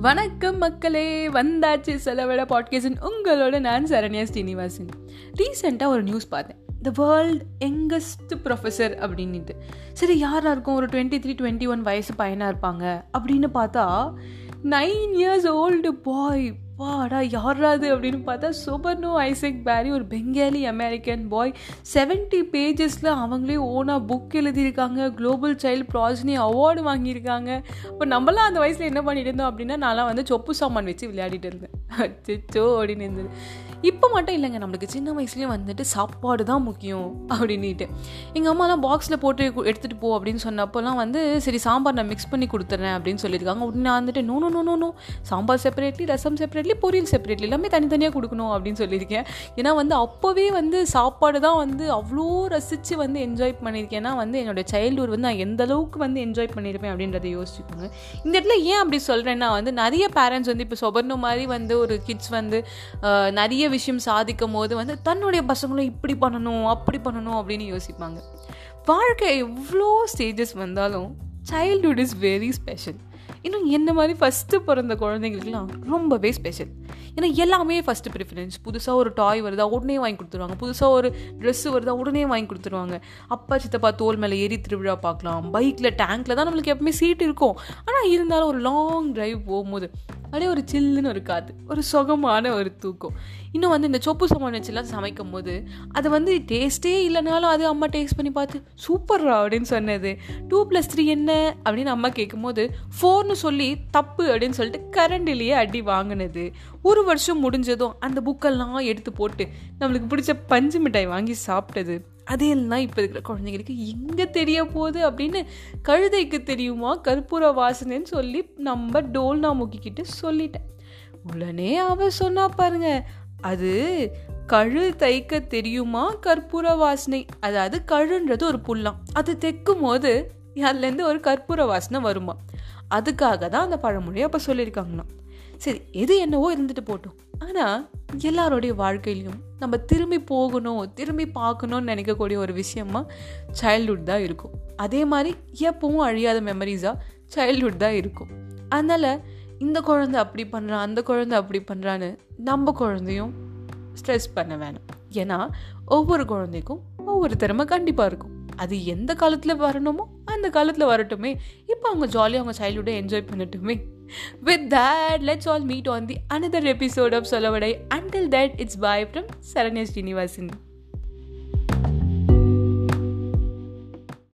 வணக்கம் மக்களே வந்தாச்சு செலவிட பாட்கேசன் உங்களோட நான் சரண்யா ஸ்ரீனிவாசன். ரீசெண்டாக ஒரு நியூஸ் பார்த்தேன். த வேர்ல்ட் யங்கஸ்ட் ப்ரொஃபஸர் அப்படின்ட்டு சரி யாராக இருக்கும் ஒரு டுவெண்ட்டி த்ரீ டுவெண்ட்டி ஒன் வயசு பையனாக இருப்பாங்க அப்படின்னு பார்த்தா நைன் இயர்ஸ் ஓல்டு பாய் வாடா யாராது அப்படின்னு பார்த்தா சுபர்னோ ஐசக் பேரி ஒரு பெங்காலி அமெரிக்கன் பாய் செவன்ட்டி பேஜஸில் அவங்களே ஓனாக புக் எழுதியிருக்காங்க. குளோபல் சைல்டு ப்ராஜினி அவார்டு வாங்கியிருக்காங்க. இப்போ நம்மளாம் அந்த வயசில் என்ன பண்ணிட்டு இருந்தோம் அப்படின்னா நான்லாம் வந்து சொப்பு சாமான் வச்சு விளையாடிட்டு இருந்தேன். அச்சோ அப்படின்னு இருந்தது. இப்போ மட்டும் இல்லைங்க நம்மளுக்கு சின்ன வயசுலேயும் வந்துட்டு சாப்பாடு தான் முக்கியம் அப்படின்ட்டு எங்கள் அம்மாலாம் பாக்ஸில் போட்டு எடுத்துகிட்டு போ அப்படின்னு சொன்னப்போலாம் வந்து சரி சாம்பார் நான் மிக்ஸ் பண்ணி கொடுத்துறேன் அப்படின்னு சொல்லியிருக்காங்க. உடனே நான் வந்துட்டு no no no no sambar separately rasam separately poriyal separately எல்லாமே தனித்தனியாக கொடுக்கணும் அப்படின்னு சொல்லியிருக்கேன். ஏன்னா வந்து அப்போவே வந்து சாப்பாடு தான் வந்து அவ்வளோ ரசித்து வந்து என்ஜாய் பண்ணியிருக்கேன். ஏன்னா வந்து என்னோடய சைல்டுஹுட் வந்து நான் எந்த அளவுக்கு வந்து என்ஜாய் பண்ணியிருப்பேன் அப்படின்றத யோசிச்சுக்கோங்க. இந்த இடத்துல ஏன் அப்படி சொல்கிறேன்னா வந்து நிறைய பேரண்ட்ஸ் வந்து இப்போ சொபர்னு மாதிரி வந்து ஒரு கிட்ஸ் வந்து நிறைய விஷயம் சாதிக்கும் போது வந்து தன்னுடைய பசங்களும் இப்படி பண்ணணும் அப்படி பண்ணணும் அப்படின்னு யோசிப்பாங்க. வாழ்க்கை எவ்வளோ ஸ்டேஜஸ் வந்தாலும் சைல்டுஹுட் இஸ் வெரி ஸ்பெஷல் இன்னும் என்ன மாதிரி ஃபஸ்ட்டு பிறந்த குழந்தைங்களுக்குலாம் ரொம்பவே ஸ்பெஷல் ஏன்னா எல்லாமே ஃபஸ்ட்டு ப்ரிஃபரன்ஸ் புதுசாக ஒரு டாய் வருதா உடனே வாங்கி கொடுத்துருவாங்க. புதுசாக ஒரு ட்ரெஸ்ஸு வருதா உடனே வாங்கி கொடுத்துருவாங்க. அப்பா சித்தப்பா தோல் மேலே ஏறி திருவிழா பார்க்கலாம். பைக்கில் டேங்க்கில் தான் நம்மளுக்கு எப்பவுமே சீட் இருக்கும். ஆனால் இருந்தாலும் ஒரு லாங் ட்ரைவ் போகும்போது அப்படியே ஒரு சில்லுன்னு ஒரு காற்று ஒரு சுகமான ஒரு தூக்கம். இன்னும் வந்து இந்த சொப்பு சாமான் வச்சுலாம் சமைக்கும் போது அது வந்து டேஸ்ட்டே இல்லைனாலும் அது அம்மா டேஸ்ட் பண்ணி பார்த்து சூப்பர்ரா அப்படின்னு சொன்னது. டூ ப்ளஸ் த்ரீ என்ன? அப்படின்னு அம்மா கேட்கும்போது ஃபோர்னு சொல்லி தப்பு அப்படின்னு சொல்லிட்டு கரண்டிலேயே அடி வாங்கினது. ஒரு வருஷம் முடிஞ்சதும் அந்த புக்கெல்லாம் எடுத்து போட்டு நம்மளுக்கு பிடிச்ச பஞ்சு மிட்டாய் வாங்கி சாப்பிட்டது. அதையெல்லாம் இப்போ இருக்கிற குழந்தைங்களுக்கு எங்கே தெரிய போகுது அப்படின்னு கழுதைக்கு தெரியுமா? கற்பூர வாசனைன்னு சொல்லி நம்ம டோல்னா முக்கிக்கிட்டு சொல்லிட்டேன். உடனே அவ சொன்னா பாருங்க அது கழு தைக்க தெரியுமா? கற்பூர வாசனை. அதாவது கழுன்றது ஒரு புல்லாம். அது தைக்கும் போது அதுலேருந்து ஒரு கற்பூர வாசனை வருமா? அதுக்காக தான் அந்த பழமொழியை அப்போ சொல்லியிருக்காங்களாம். சரி எது என்னவோ இருந்துட்டு போட்டோம். ஆனால் எல்லாரோடைய வாழ்க்கையிலையும் நம்ம திரும்பி போகணும் திரும்பி பார்க்கணும்னு நினைக்கக்கூடிய ஒரு விஷயமா சைல்ட்ஹுட் தான் இருக்கும். அதே மாதிரி எப்பவும் அழியாத மெமரிஸாக சைல்ட்ஹுட் தான் இருக்கும். அதனால் இந்த குழந்தை அப்படி பண்ணுறான் அந்த குழந்தை அப்படி பண்ணுறான்னு நம்ம குழந்தையும் ஸ்ட்ரெஸ் பண்ண வேணும். ஏன்னா ஒவ்வொரு குழந்தைக்கும் ஒவ்வொரு திறமை கண்டிப்பாக இருக்கும். அது எந்த காலத்தில் வரணுமோ அந்த காலத்தில் வரட்டுமே. இப்போ அவங்க ஜாலியாக அவங்க சைல்டுஹுட்டை enjoy பண்ணட்டுமே. With that, let's all meet on the another episode of Solavadai. Until then, it's bye from Saranya Srinivasan.